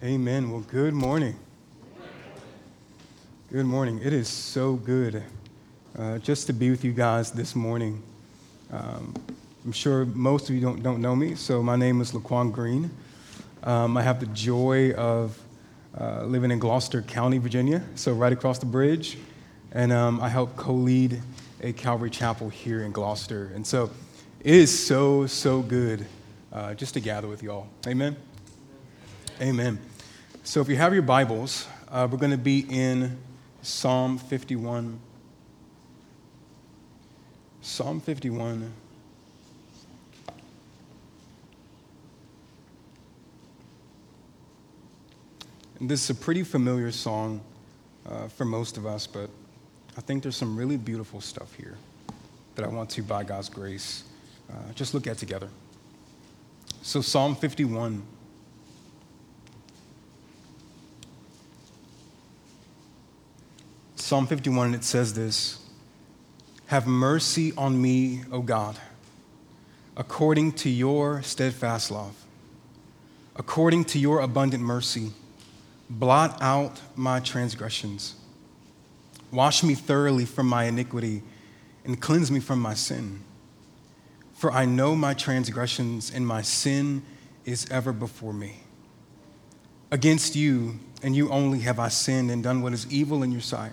Amen. Well, good morning. Good morning. It is so good uh, just to be with you guys this morning. Um, I'm sure most of you don't, don't know me, so my name is Laquan Green. Um, I have the joy of uh, living in Gloucester County, Virginia, so right across the bridge, and um, I help co lead a Calvary Chapel here in Gloucester. And so it is so, so good uh, just to gather with y'all. Amen. Amen. So if you have your Bibles, uh, we're going to be in Psalm 51. Psalm 51. And this is a pretty familiar song uh, for most of us, but I think there's some really beautiful stuff here that I want to, by God's grace, uh, just look at together. So, Psalm 51. Psalm 51, and it says this Have mercy on me, O God, according to your steadfast love, according to your abundant mercy. Blot out my transgressions. Wash me thoroughly from my iniquity and cleanse me from my sin. For I know my transgressions and my sin is ever before me. Against you and you only have I sinned and done what is evil in your sight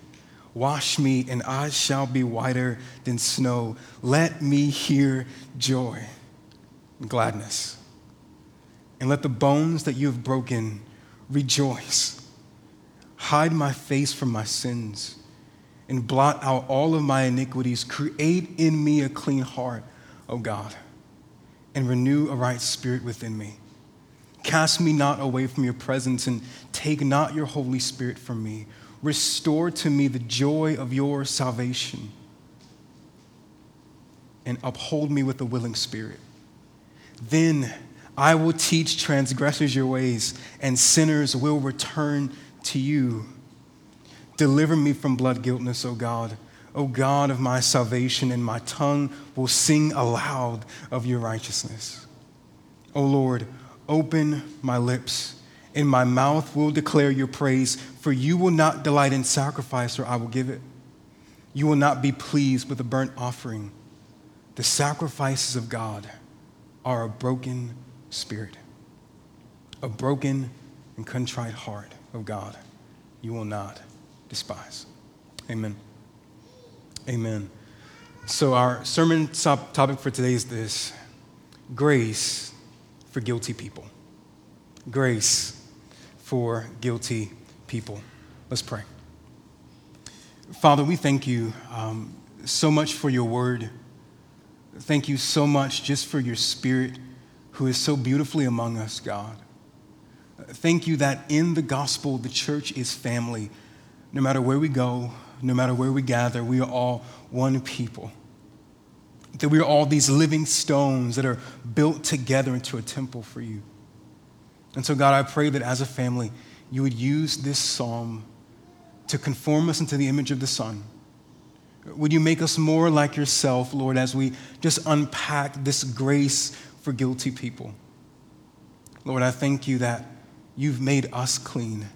Wash me, and I shall be whiter than snow. Let me hear joy and gladness. And let the bones that you have broken rejoice. Hide my face from my sins and blot out all of my iniquities. Create in me a clean heart, O God, and renew a right spirit within me. Cast me not away from your presence and take not your Holy Spirit from me. Restore to me the joy of your salvation and uphold me with a willing spirit. Then I will teach transgressors your ways, and sinners will return to you. Deliver me from blood guiltness, O God. O God of my salvation, and my tongue will sing aloud of your righteousness. O Lord, open my lips and my mouth will declare your praise, for you will not delight in sacrifice, or I will give it. You will not be pleased with a burnt offering. The sacrifices of God are a broken spirit, a broken and contrite heart of God. You will not despise. Amen. Amen. So, our sermon topic for today is this grace for guilty people. Grace for guilty people. Let's pray. Father, we thank you um, so much for your word. Thank you so much just for your spirit who is so beautifully among us, God. Thank you that in the gospel, the church is family. No matter where we go, no matter where we gather, we are all one people. That we are all these living stones that are built together into a temple for you. And so, God, I pray that as a family, you would use this psalm to conform us into the image of the Son. Would you make us more like yourself, Lord, as we just unpack this grace for guilty people? Lord, I thank you that you've made us clean.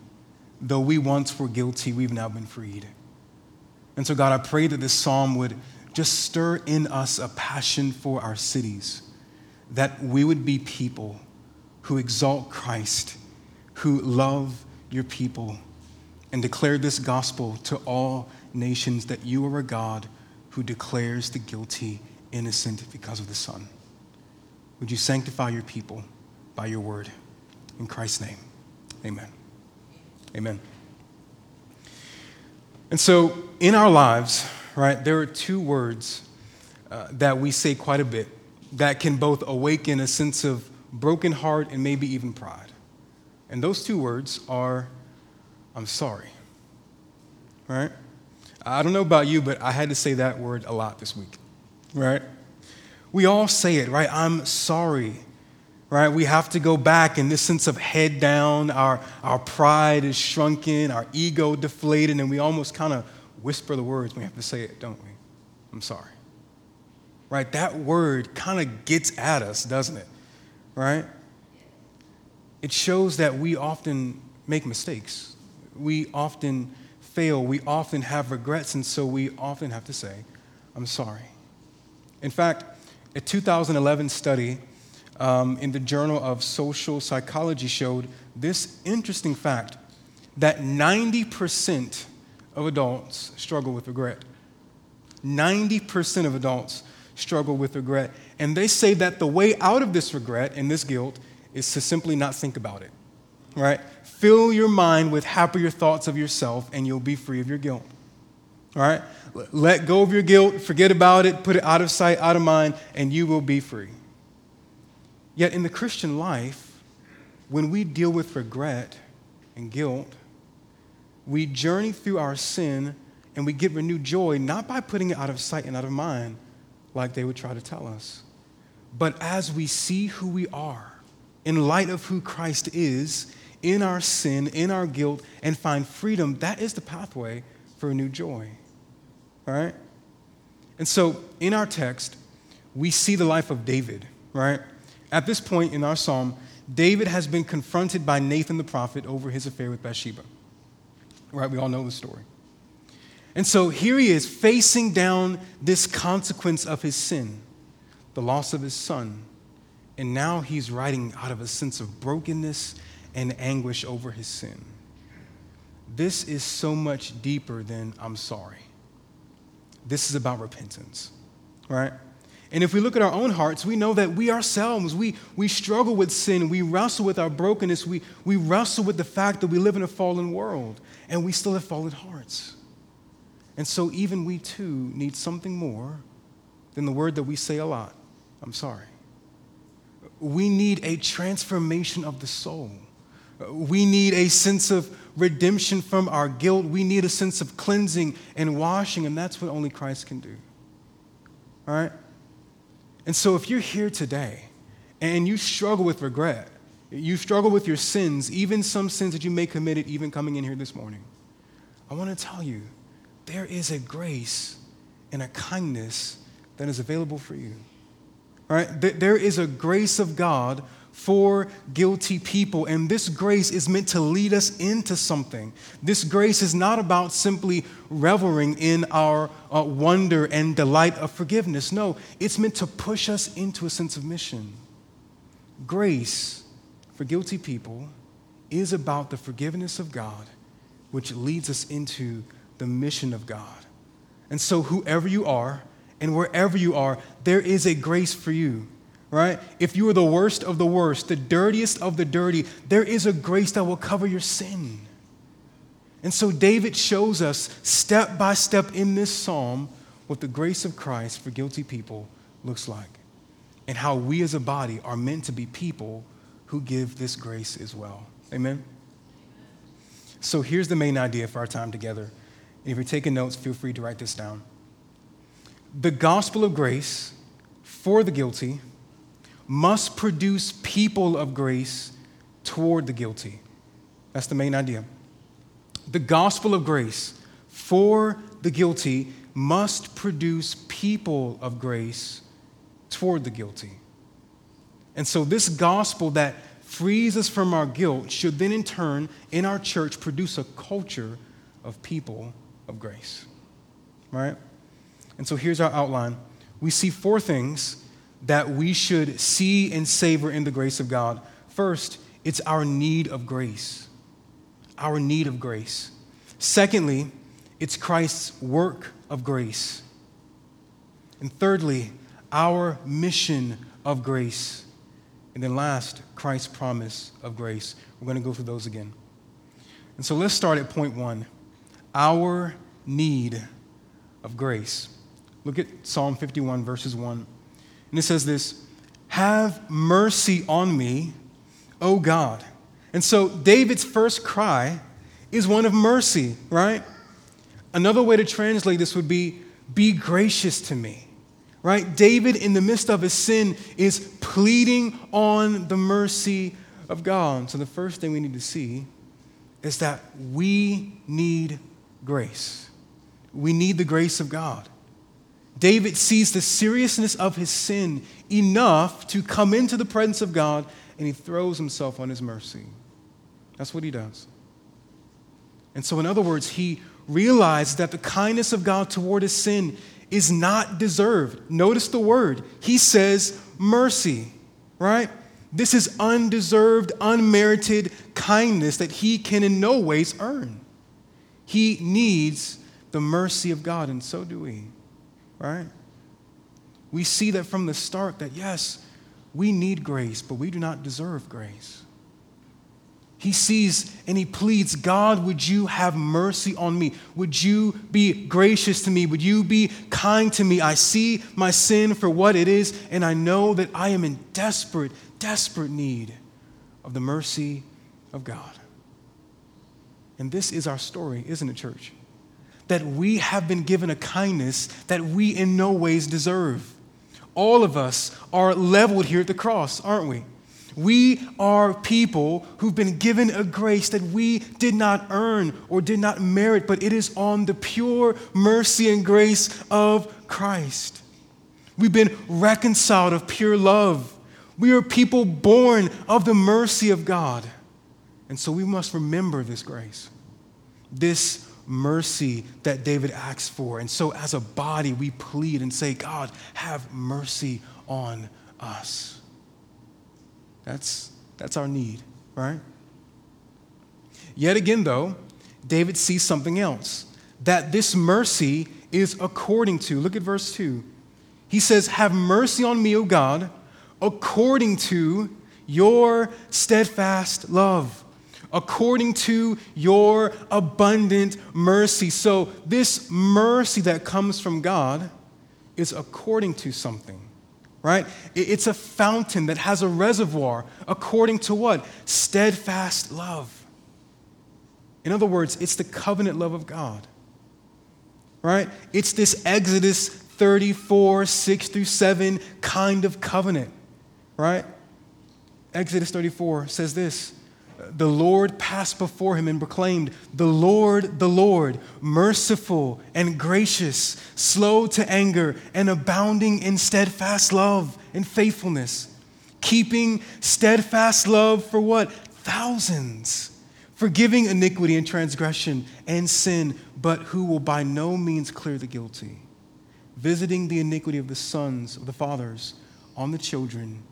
Though we once were guilty, we've now been freed. And so, God, I pray that this psalm would just stir in us a passion for our cities, that we would be people who exalt Christ, who love your people, and declare this gospel to all nations that you are a God who declares the guilty innocent because of the Son. Would you sanctify your people by your word? In Christ's name, amen. Amen. And so, in our lives, right, there are two words uh, that we say quite a bit that can both awaken a sense of broken heart, and maybe even pride. And those two words are, I'm sorry. Right? I don't know about you, but I had to say that word a lot this week, right? We all say it, right? I'm sorry, right? We have to go back in this sense of head down. Our, our pride is shrunken, our ego deflated, and we almost kind of whisper the words. We have to say it, don't we? I'm sorry. Right? That word kind of gets at us, doesn't it? Right? It shows that we often make mistakes. We often fail. We often have regrets, and so we often have to say, I'm sorry. In fact, a 2011 study um, in the Journal of Social Psychology showed this interesting fact that 90% of adults struggle with regret. 90% of adults struggle with regret. And they say that the way out of this regret and this guilt is to simply not think about it, right? Fill your mind with happier thoughts of yourself, and you'll be free of your guilt. All right? Let go of your guilt, forget about it, put it out of sight, out of mind, and you will be free. Yet in the Christian life, when we deal with regret and guilt, we journey through our sin and we get renewed joy not by putting it out of sight and out of mind like they would try to tell us, but as we see who we are in light of who Christ is in our sin, in our guilt, and find freedom, that is the pathway for a new joy. Right? And so in our text, we see the life of David, right? At this point in our psalm, David has been confronted by Nathan the prophet over his affair with Bathsheba. Right? We all know the story. And so here he is facing down this consequence of his sin, the loss of his son. And now he's writing out of a sense of brokenness and anguish over his sin. This is so much deeper than I'm sorry. This is about repentance, right? And if we look at our own hearts, we know that we ourselves, we, we struggle with sin. We wrestle with our brokenness. We, we wrestle with the fact that we live in a fallen world and we still have fallen hearts. And so even we too need something more than the word that we say a lot I'm sorry. We need a transformation of the soul. We need a sense of redemption from our guilt. We need a sense of cleansing and washing, and that's what only Christ can do. All right? And so if you're here today and you struggle with regret, you struggle with your sins, even some sins that you may committed even coming in here this morning, I want to tell you there is a grace and a kindness that is available for you. Right? There is a grace of God for guilty people. And this grace is meant to lead us into something. This grace is not about simply reveling in our uh, wonder and delight of forgiveness. No, it's meant to push us into a sense of mission. Grace for guilty people is about the forgiveness of God, which leads us into the mission of God. And so, whoever you are and wherever you are, there is a grace for you right? If you are the worst of the worst, the dirtiest of the dirty, there is a grace that will cover your sin. And so David shows us step by step in this psalm what the grace of Christ for guilty people looks like and how we as a body are meant to be people who give this grace as well. Amen? So here's the main idea for our time together. If you're taking notes, feel free to write this down. The gospel of grace for the guilty must produce people of grace toward the guilty. That's the main idea. The gospel of grace for the guilty must produce people of grace toward the guilty. And so, this gospel that frees us from our guilt should then, in turn, in our church, produce a culture of people of grace. Right? And so, here's our outline. We see four things that we should see and savor in the grace of God. First, it's our need of grace. Our need of grace. Secondly, it's Christ's work of grace. And thirdly, our mission of grace. And then last, Christ's promise of grace. We're going to go through those again. And so let's start at point one our need of grace. Look at Psalm 51, verses 1. And it says this Have mercy on me, O God. And so David's first cry is one of mercy, right? Another way to translate this would be, be gracious to me. Right? David, in the midst of his sin, is pleading on the mercy of God. So the first thing we need to see is that we need grace. We need the grace of God. David sees the seriousness of his sin enough to come into the presence of God and he throws himself on his mercy. That's what he does. And so, in other words, he realized that the kindness of God toward his sin is not deserved. Notice the word. He says mercy, right? This is undeserved, unmerited kindness that he can in no ways earn. He needs the mercy of God, and so do we, right? We see that from the start that yes, we need grace, but we do not deserve grace. He sees and he pleads, God, would you have mercy on me? Would you be gracious to me? Would you be kind to me? I see my sin for what it is, and I know that I am in desperate, desperate need of the mercy of God. And this is our story, isn't it, church? That we have been given a kindness that we in no ways deserve. All of us are leveled here at the cross, aren't we? We are people who've been given a grace that we did not earn or did not merit, but it is on the pure mercy and grace of Christ. We've been reconciled of pure love. We are people born of the mercy of God. And so we must remember this grace, this mercy that David asks for. And so as a body, we plead and say, God, have mercy on us. That's, that's our need, right? Yet again, though, David sees something else that this mercy is according to. Look at verse 2. He says, Have mercy on me, O God, according to your steadfast love, according to your abundant mercy. So, this mercy that comes from God is according to something right? It's a fountain that has a reservoir according to what? Steadfast love. In other words, it's the covenant love of God, right? It's this Exodus 34, 6 through 7 kind of covenant, right? Exodus 34 says this the Lord passed before him and proclaimed, The Lord, the Lord, merciful and gracious, slow to anger, and abounding in steadfast love and faithfulness, keeping steadfast love for what? Thousands, forgiving iniquity and transgression and sin, but who will by no means clear the guilty, visiting the iniquity of the sons of the fathers on the children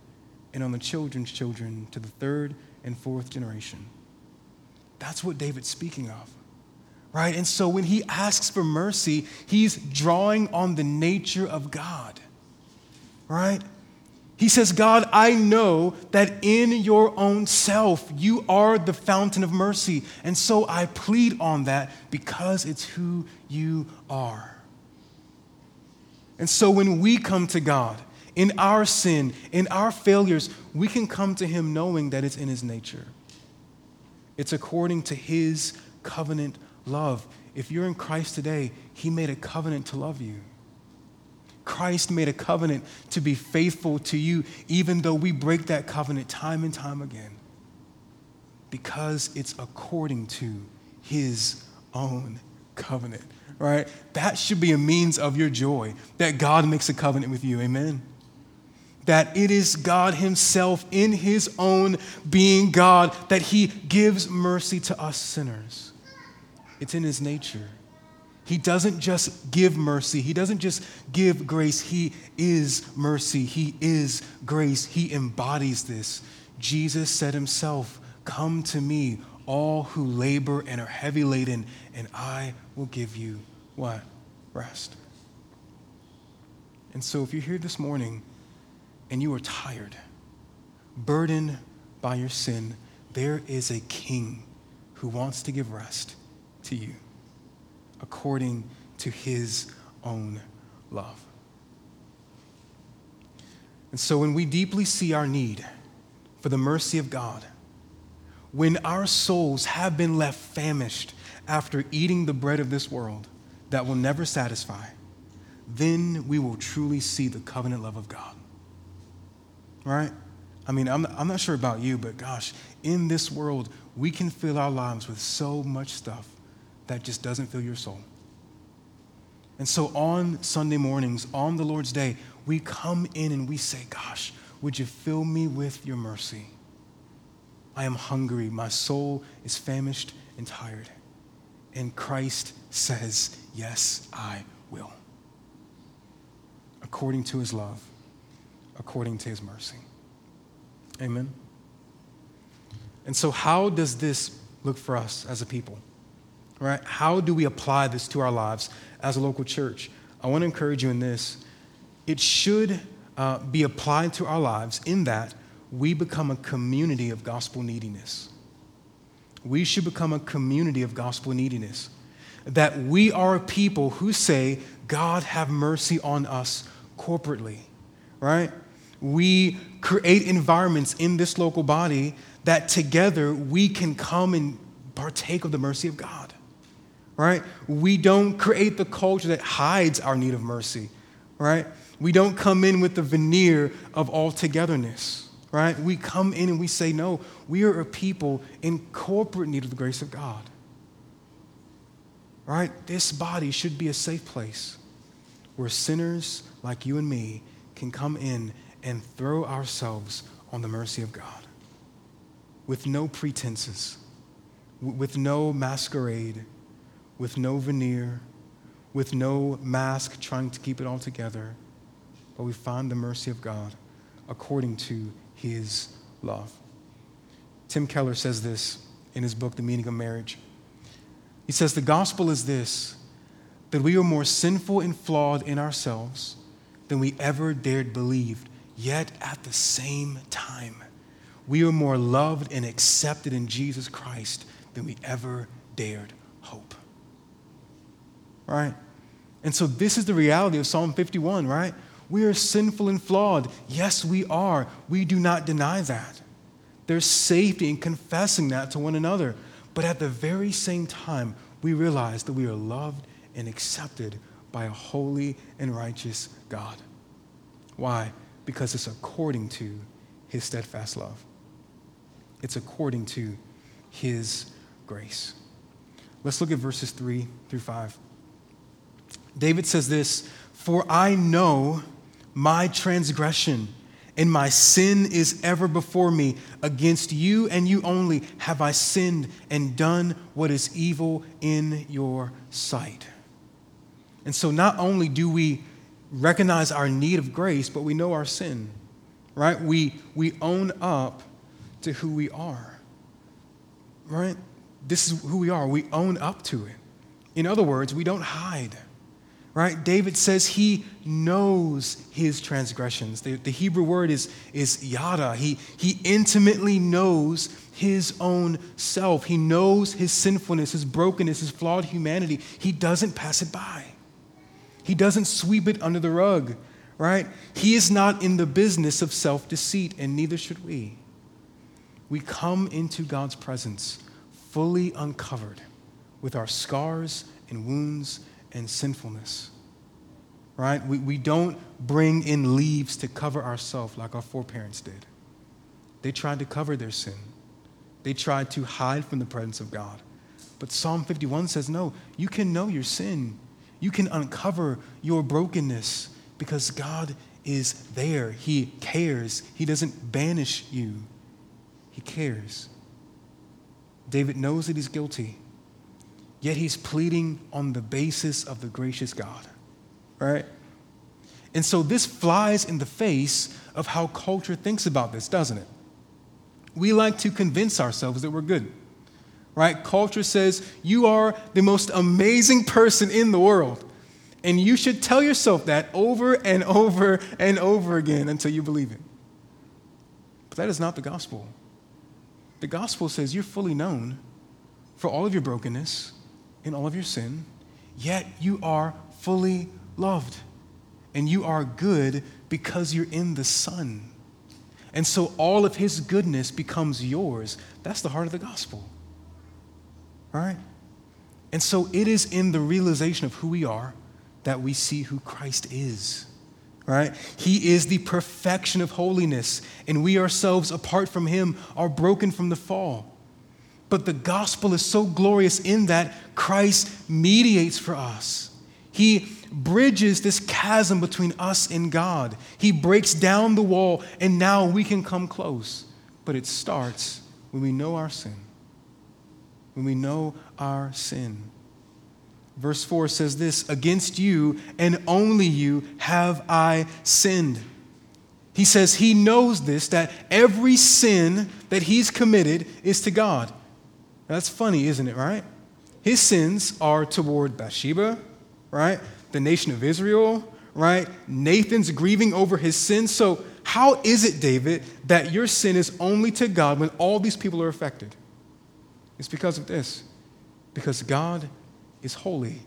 and on the children's children to the third and fourth generation. That's what David's speaking of, right? And so when he asks for mercy, he's drawing on the nature of God, right? He says, God, I know that in your own self, you are the fountain of mercy. And so I plead on that because it's who you are. And so when we come to God, in our sin, in our failures, we can come to Him knowing that it's in His nature. It's according to His covenant love. If you're in Christ today, He made a covenant to love you. Christ made a covenant to be faithful to you, even though we break that covenant time and time again, because it's according to His own covenant, right? That should be a means of your joy that God makes a covenant with you. Amen that it is God Himself in His own being God that He gives mercy to us sinners. It's in His nature. He doesn't just give mercy, He doesn't just give grace. He is mercy, He is grace. He embodies this. Jesus said Himself, Come to me, all who labor and are heavy laden, and I will give you what? Rest. And so if you're here this morning, and you are tired, burdened by your sin, there is a king who wants to give rest to you according to his own love. And so when we deeply see our need for the mercy of God, when our souls have been left famished after eating the bread of this world, that will never satisfy, then we will truly see the covenant love of God. Right? I mean, I'm, I'm not sure about you, but gosh, in this world, we can fill our lives with so much stuff that just doesn't fill your soul. And so on Sunday mornings, on the Lord's Day, we come in and we say, Gosh, would you fill me with your mercy? I am hungry. My soul is famished and tired. And Christ says, Yes, I will. According to his love, according to his mercy. Amen. And so, how does this look for us as a people? Right? How do we apply this to our lives as a local church? I want to encourage you in this. It should uh, be applied to our lives in that we become a community of gospel neediness. We should become a community of gospel neediness. That we are a people who say, God, have mercy on us corporately, right? We create environments in this local body that together we can come and partake of the mercy of God, right? We don't create the culture that hides our need of mercy, right? We don't come in with the veneer of all togetherness, right? We come in and we say, no, we are a people in corporate need of the grace of God. Right? This body should be a safe place where sinners like you and me can come in and throw ourselves on the mercy of God with no pretenses, with no masquerade, with no veneer, with no mask trying to keep it all together but we find the mercy of God according to his love. Tim Keller says this in his book, The Meaning of Marriage. He says, The gospel is this that we are more sinful and flawed in ourselves than we ever dared believe, yet at the same time, we are more loved and accepted in Jesus Christ than we ever dared hope. Right? And so, this is the reality of Psalm 51, right? We are sinful and flawed. Yes, we are. We do not deny that. There's safety in confessing that to one another. But at the very same time, we realize that we are loved and accepted by a holy and righteous God. Why? Because it's according to his steadfast love, it's according to his grace. Let's look at verses 3 through 5. David says this For I know my transgression, and my sin is ever before me. Against you and you only have I sinned and done what is evil in your sight. And so, not only do we recognize our need of grace, but we know our sin, right? We, we own up to who we are, right? This is who we are. We own up to it. In other words, we don't hide right? David says he knows his transgressions. The, the, Hebrew word is, is yada. He, he intimately knows his own self. He knows his sinfulness, his brokenness, his flawed humanity. He doesn't pass it by, he doesn't sweep it under the rug, right? He is not in the business of self deceit, and neither should we. We come into God's presence fully uncovered with our scars and wounds and sinfulness. Right? We, we don't bring in leaves to cover ourselves like our foreparents did. They tried to cover their sin, they tried to hide from the presence of God. But Psalm 51 says, no, you can know your sin. You can uncover your brokenness because God is there. He cares. He doesn't banish you, He cares. David knows that he's guilty. Yet he's pleading on the basis of the gracious God, right? And so this flies in the face of how culture thinks about this, doesn't it? We like to convince ourselves that we're good, right? Culture says, you are the most amazing person in the world. And you should tell yourself that over and over and over again until you believe it. But that is not the gospel. The gospel says you're fully known for all of your brokenness, in all of your sin, yet you are fully loved. And you are good because you're in the Son. And so all of His goodness becomes yours. That's the heart of the gospel. Right? And so it is in the realization of who we are that we see who Christ is. Right? He is the perfection of holiness, and we ourselves, apart from Him, are broken from the fall. But the gospel is so glorious in that Christ mediates for us. He bridges this chasm between us and God. He breaks down the wall, and now we can come close. But it starts when we know our sin. When we know our sin. Verse 4 says this Against you and only you have I sinned. He says he knows this, that every sin that he's committed is to God. That's funny, isn't it, right? His sins are toward Bathsheba, right? The nation of Israel, right? Nathan's grieving over his sins. So, how is it, David, that your sin is only to God when all these people are affected? It's because of this. Because God is holy.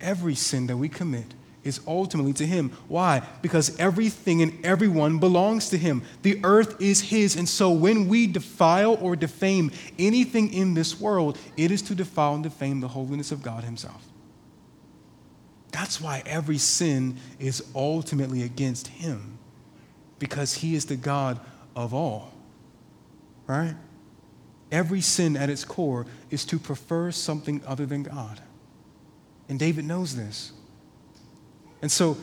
Every sin that we commit is ultimately to Him. Why? Because everything and everyone belongs to Him. The earth is His. And so when we defile or defame anything in this world, it is to defile and defame the holiness of God Himself. That's why every sin is ultimately against Him, because He is the God of all. Right? Every sin at its core is to prefer something other than God. And David knows this. And so,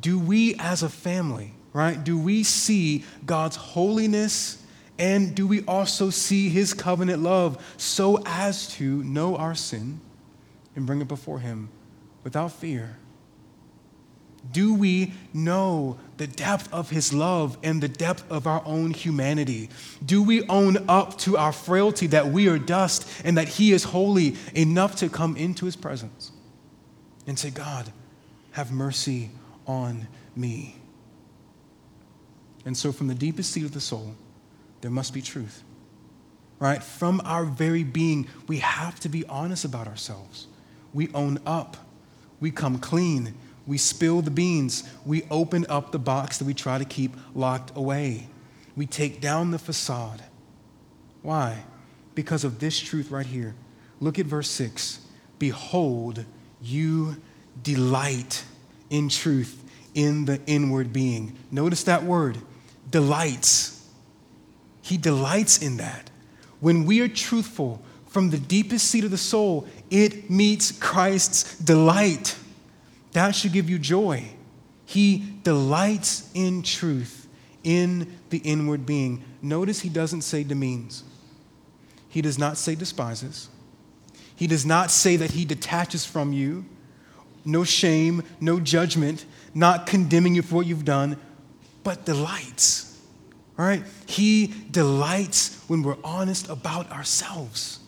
do we as a family, right, do we see God's holiness and do we also see his covenant love so as to know our sin and bring it before him without fear? Do we know the depth of his love and the depth of our own humanity? Do we own up to our frailty that we are dust and that he is holy enough to come into his presence? and say, God, have mercy on me. And so, from the deepest seat of the soul, there must be truth. Right? From our very being, we have to be honest about ourselves. We own up, we come clean, we spill the beans, we open up the box that we try to keep locked away. We take down the facade. Why? Because of this truth right here. Look at verse 6. Behold, you delight in truth in the inward being. Notice that word, delights. He delights in that. When we are truthful from the deepest seat of the soul, it meets Christ's delight. That should give you joy. He delights in truth in the inward being. Notice he doesn't say demeans, he does not say despises. He does not say that he detaches from you. No shame, no judgment, not condemning you for what you've done, but delights. All right? He delights when we're honest about ourselves.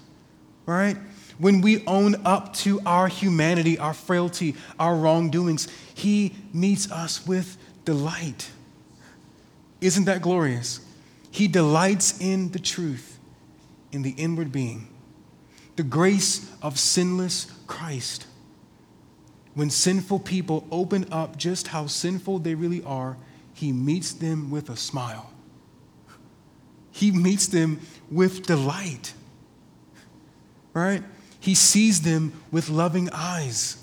All right? When we own up to our humanity, our frailty, our wrongdoings, He meets us with delight. Isn't that glorious? He delights in the truth, in the inward being the grace of sinless Christ. When sinful people open up just how sinful they really are, he meets them with a smile. He meets them with delight. Right? He sees them with loving eyes.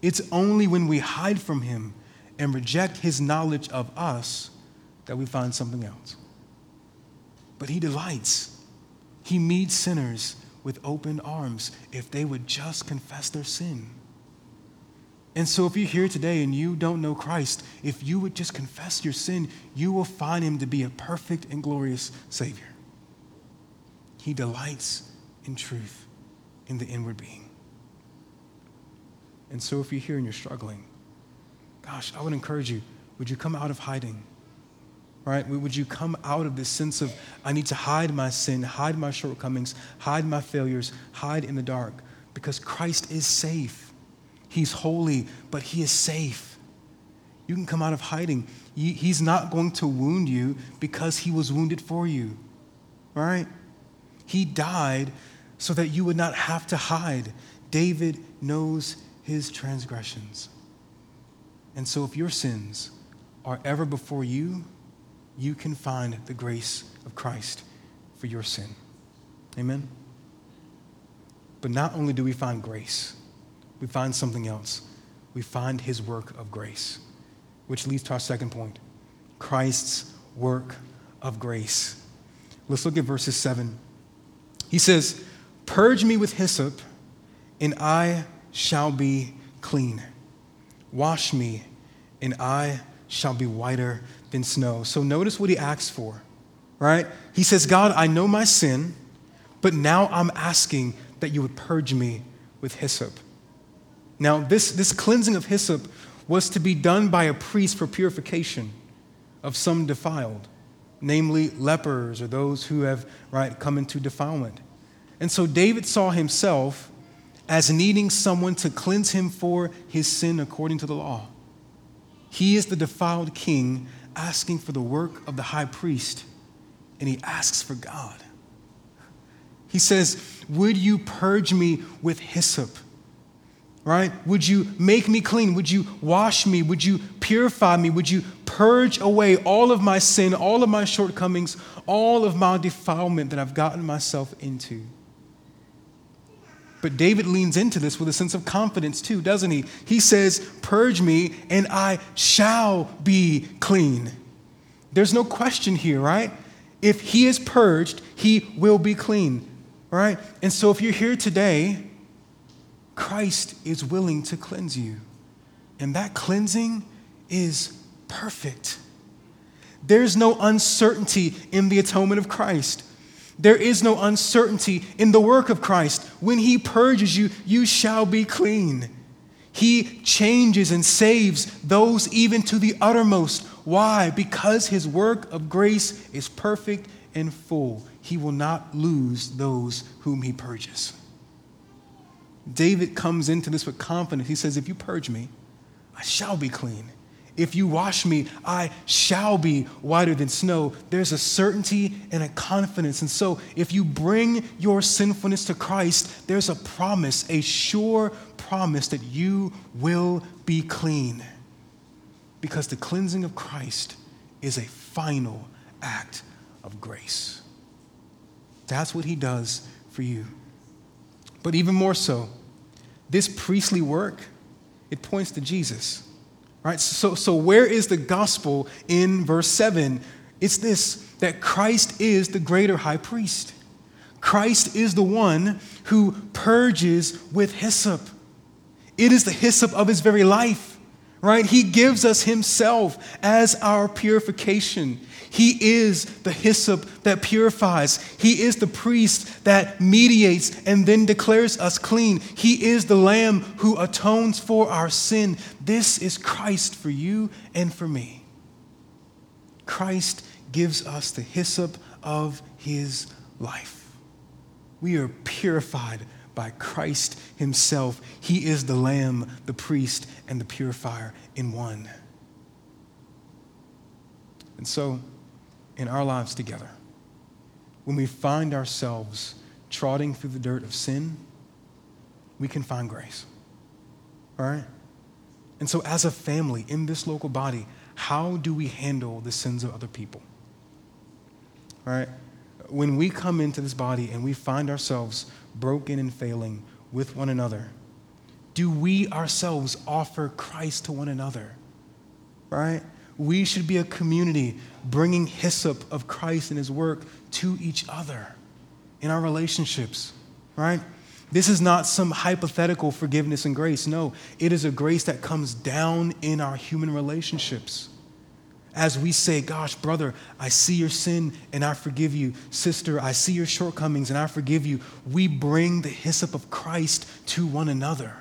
It's only when we hide from him and reject his knowledge of us that we find something else. But he delights. He meets sinners with open arms if they would just confess their sin. And so, if you're here today and you don't know Christ, if you would just confess your sin, you will find him to be a perfect and glorious Savior. He delights in truth in the inward being. And so, if you're here and you're struggling, gosh, I would encourage you would you come out of hiding? right? Would you come out of this sense of, I need to hide my sin, hide my shortcomings, hide my failures, hide in the dark? Because Christ is safe. He's holy, but He is safe. You can come out of hiding. He's not going to wound you because He was wounded for you, right? He died so that you would not have to hide. David knows his transgressions. And so if your sins are ever before you, you can find the grace of Christ for your sin. Amen? But not only do we find grace, we find something else. We find his work of grace, which leads to our second point Christ's work of grace. Let's look at verses 7. He says, Purge me with hyssop, and I shall be clean. Wash me, and I shall be whiter than snow. So notice what he asks for, right? He says, God, I know my sin, but now I'm asking that you would purge me with hyssop. Now, this, this cleansing of hyssop was to be done by a priest for purification of some defiled, namely lepers or those who have right, come into defilement. And so David saw himself as needing someone to cleanse him for his sin according to the law. He is the defiled king asking for the work of the high priest, and he asks for God. He says, Would you purge me with hyssop? Right? Would you make me clean? Would you wash me? Would you purify me? Would you purge away all of my sin, all of my shortcomings, all of my defilement that I've gotten myself into? But David leans into this with a sense of confidence too, doesn't he? He says, Purge me and I shall be clean. There's no question here, right? If he is purged, he will be clean, right? And so if you're here today, Christ is willing to cleanse you. And that cleansing is perfect. There's no uncertainty in the atonement of Christ. There is no uncertainty in the work of Christ. When He purges you, you shall be clean. He changes and saves those even to the uttermost. Why? Because His work of grace is perfect and full. He will not lose those whom He purges. David comes into this with confidence. He says, If you purge me, I shall be clean. If you wash me, I shall be whiter than snow. There's a certainty and a confidence. And so, if you bring your sinfulness to Christ, there's a promise, a sure promise that you will be clean. Because the cleansing of Christ is a final act of grace. That's what he does for you. But even more so, this priestly work, it points to Jesus. Right? So, so where is the gospel in verse 7? It's this that Christ is the greater high priest. Christ is the one who purges with hyssop. It is the hyssop of his very life, right? He gives us himself as our purification. He is the hyssop that purifies. He is the priest that mediates and then declares us clean. He is the lamb who atones for our sin. This is Christ for you and for me. Christ gives us the hyssop of his life. We are purified by Christ himself. He is the lamb, the priest, and the purifier in one. And so, in our lives together, when we find ourselves trotting through the dirt of sin, we can find grace. All right? And so, as a family in this local body, how do we handle the sins of other people? All right? When we come into this body and we find ourselves broken and failing with one another, do we ourselves offer Christ to one another? Right? We should be a community bringing hyssop of Christ and his work to each other in our relationships, right? This is not some hypothetical forgiveness and grace. No, it is a grace that comes down in our human relationships. As we say, Gosh, brother, I see your sin and I forgive you. Sister, I see your shortcomings and I forgive you. We bring the hyssop of Christ to one another.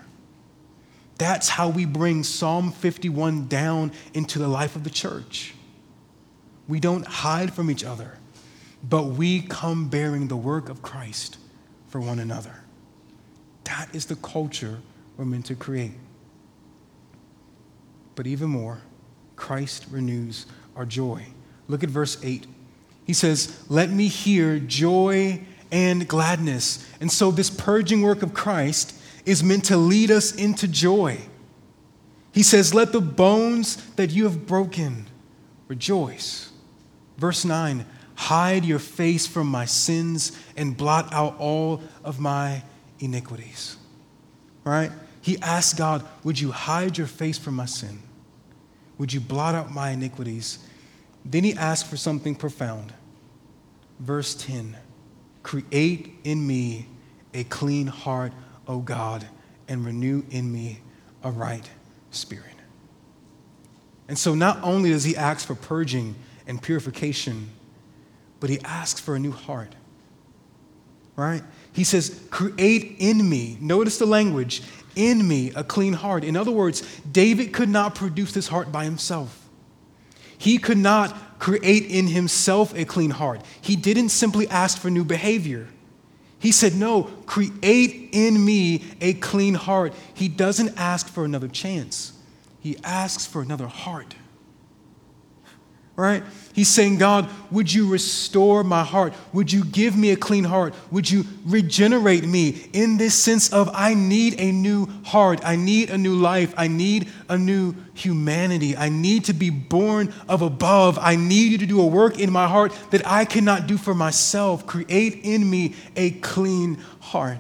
That's how we bring Psalm 51 down into the life of the church. We don't hide from each other, but we come bearing the work of Christ for one another. That is the culture we're meant to create. But even more, Christ renews our joy. Look at verse 8. He says, Let me hear joy and gladness. And so, this purging work of Christ is meant to lead us into joy. He says, Let the bones that you have broken rejoice. Verse 9 Hide your face from my sins and blot out all of my iniquities. Right? He asked God, Would you hide your face from my sin? Would you blot out my iniquities? Then he asked for something profound. Verse 10 Create in me a clean heart, O God, and renew in me a right spirit. And so not only does he ask for purging and purification, but he asks for a new heart. Right? He says, Create in me, notice the language, in me a clean heart. In other words, David could not produce this heart by himself. He could not create in himself a clean heart. He didn't simply ask for new behavior. He said, No, create in me a clean heart. He doesn't ask for another chance, he asks for another heart right? He's saying, God, would you restore my heart? Would you give me a clean heart? Would you regenerate me in this sense of I need a new heart. I need a new life. I need a new humanity. I need to be born of above. I need you to do a work in my heart that I cannot do for myself. Create in me a clean heart.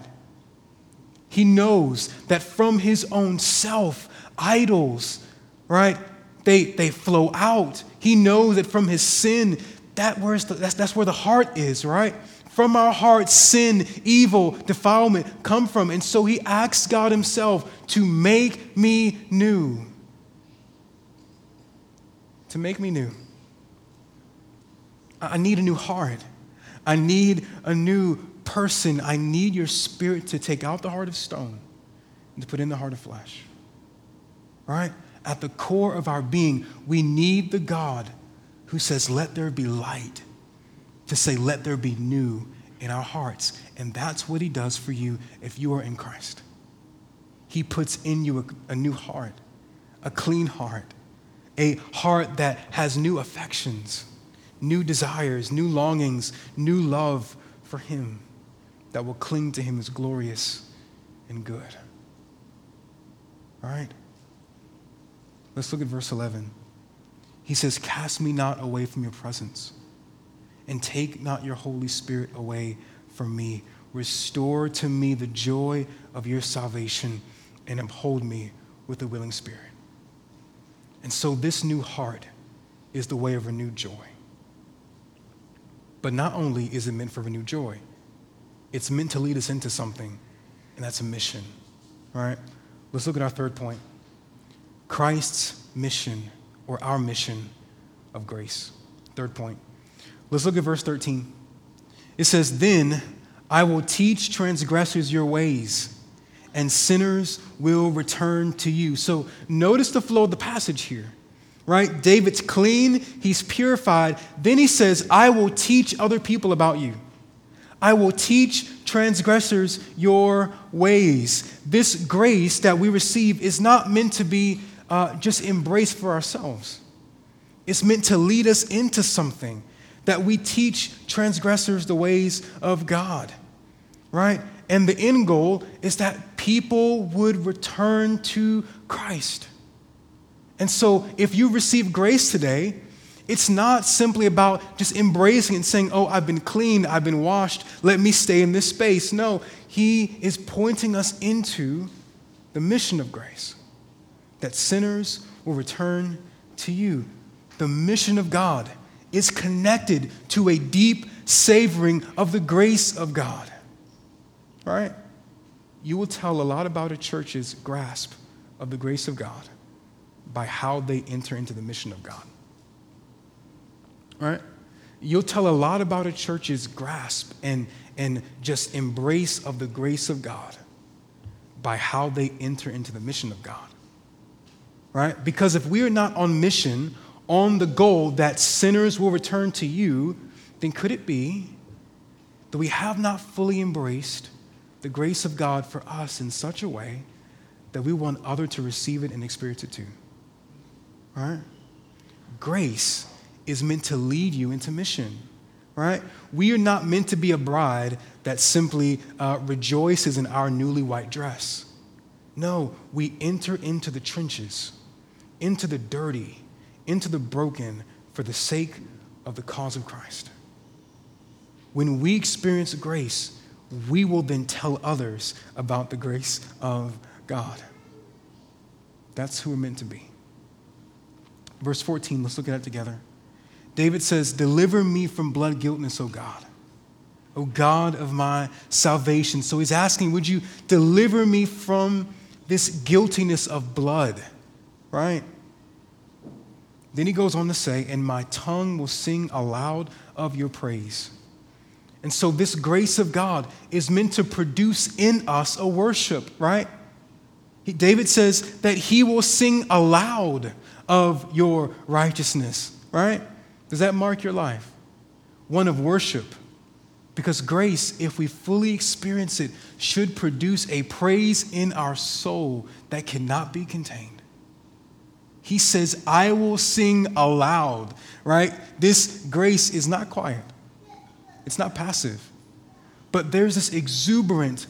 He knows that from his own self, idols, right? They, they flow out. He knows that from his sin, that the, that's, that's where the heart is, right? From our heart, sin, evil, defilement come from. And so he asks God himself to make me new. To make me new. I need a new heart. I need a new person. I need your spirit to take out the heart of stone and to put in the heart of flesh. Right? At the core of our being, we need the God who says, Let there be light, to say, Let there be new in our hearts. And that's what he does for you if you are in Christ. He puts in you a, a new heart, a clean heart, a heart that has new affections, new desires, new longings, new love for him that will cling to him as glorious and good. All right? Let's look at verse 11. He says, Cast me not away from your presence, and take not your Holy Spirit away from me. Restore to me the joy of your salvation, and uphold me with a willing spirit. And so, this new heart is the way of renewed joy. But not only is it meant for renewed joy, it's meant to lead us into something, and that's a mission. Right? Let's look at our third point. Christ's mission or our mission of grace. Third point. Let's look at verse 13. It says, Then I will teach transgressors your ways, and sinners will return to you. So notice the flow of the passage here, right? David's clean, he's purified. Then he says, I will teach other people about you. I will teach transgressors your ways. This grace that we receive is not meant to be uh, just embrace for ourselves. It's meant to lead us into something that we teach transgressors the ways of God, right? And the end goal is that people would return to Christ. And so, if you receive grace today, it's not simply about just embracing and saying, Oh, I've been cleaned, I've been washed, let me stay in this space. No, He is pointing us into the mission of grace that sinners will return to you. The mission of God is connected to a deep savoring of the grace of God. Right? You will tell a lot about a church's grasp of the grace of God by how they enter into the mission of God. Right? You'll tell a lot about a church's grasp and, and just embrace of the grace of God by how they enter into the mission of God right? Because if we are not on mission, on the goal that sinners will return to you, then could it be that we have not fully embraced the grace of God for us in such a way that we want others to receive it and experience it too? Right? Grace is meant to lead you into mission, right? We are not meant to be a bride that simply uh, rejoices in our newly white dress. No, we enter into the trenches into the dirty, into the broken for the sake of the cause of Christ. When we experience grace, we will then tell others about the grace of God. That's who we're meant to be. Verse 14, let's look at it together. David says, Deliver me from blood guiltness, O God. O God of my salvation. So he's asking, Would you deliver me from this guiltiness of blood? Right? Then he goes on to say, And my tongue will sing aloud of your praise. And so, this grace of God is meant to produce in us a worship, right? David says that he will sing aloud of your righteousness, right? Does that mark your life? One of worship. Because grace, if we fully experience it, should produce a praise in our soul that cannot be contained. He says, I will sing aloud, right? This grace is not quiet, it's not passive, but there's this exuberant,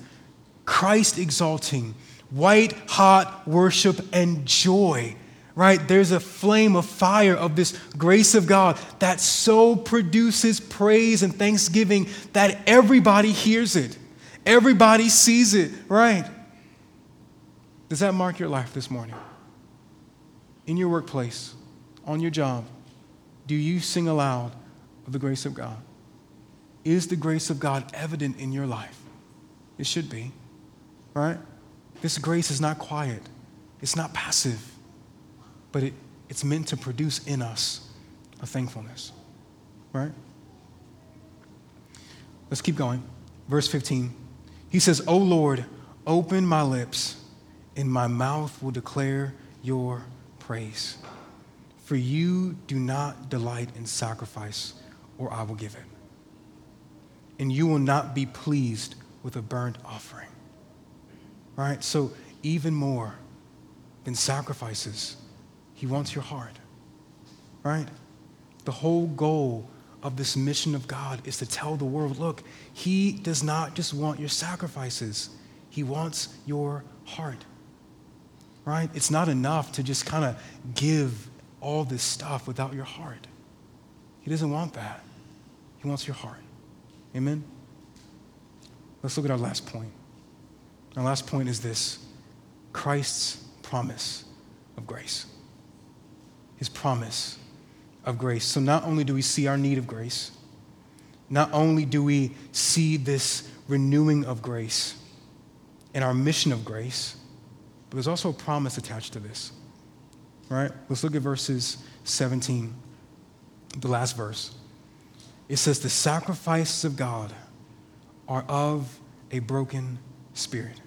Christ exalting, white hot worship and joy right? There's a flame of fire of this grace of God that so produces praise and thanksgiving that everybody hears it, everybody sees it, right? Does that mark your life this morning? In your workplace, on your job, do you sing aloud of the grace of God? Is the grace of God evident in your life? It should be, right? This grace is not quiet, it's not passive but it, it's meant to produce in us a thankfulness. Right? Let's keep going. Verse 15. He says, O Lord, open my lips, and my mouth will declare your praise. For you do not delight in sacrifice, or I will give it. And you will not be pleased with a burnt offering. Right? So, even more than sacrifices, he wants your heart, right? The whole goal of this mission of God is to tell the world look, He does not just want your sacrifices, He wants your heart, right? It's not enough to just kind of give all this stuff without your heart. He doesn't want that. He wants your heart. Amen? Let's look at our last point. Our last point is this Christ's promise of grace his promise of grace. So not only do we see our need of grace, not only do we see this renewing of grace and our mission of grace, but there's also a promise attached to this. Right? Let's look at verses 17, the last verse. It says, The sacrifices of God are of a broken spirit,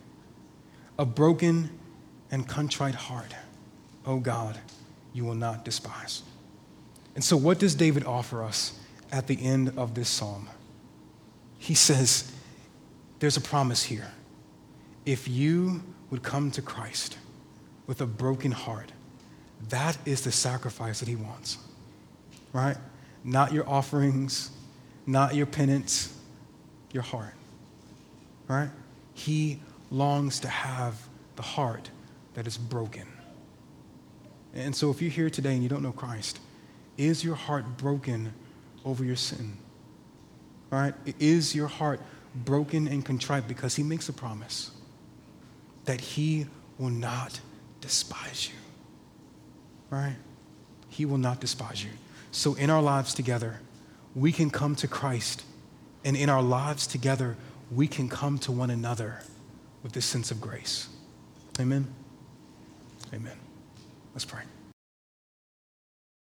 a broken and contrite heart, O God you will not despise. And so, what does David offer us at the end of this psalm? He says, There's a promise here. If you would come to Christ with a broken heart, that is the sacrifice that he wants, right? Not your offerings, not your penance, your heart, right? He longs to have the heart that is broken. And so, if you're here today and you don't know Christ, is your heart broken over your sin? Right? Is your heart broken and contrite because He makes a promise that He will not despise you? Right? He will not despise you. So, in our lives together, we can come to Christ, and in our lives together, we can come to one another with this sense of grace. Amen. Amen. Let's pray.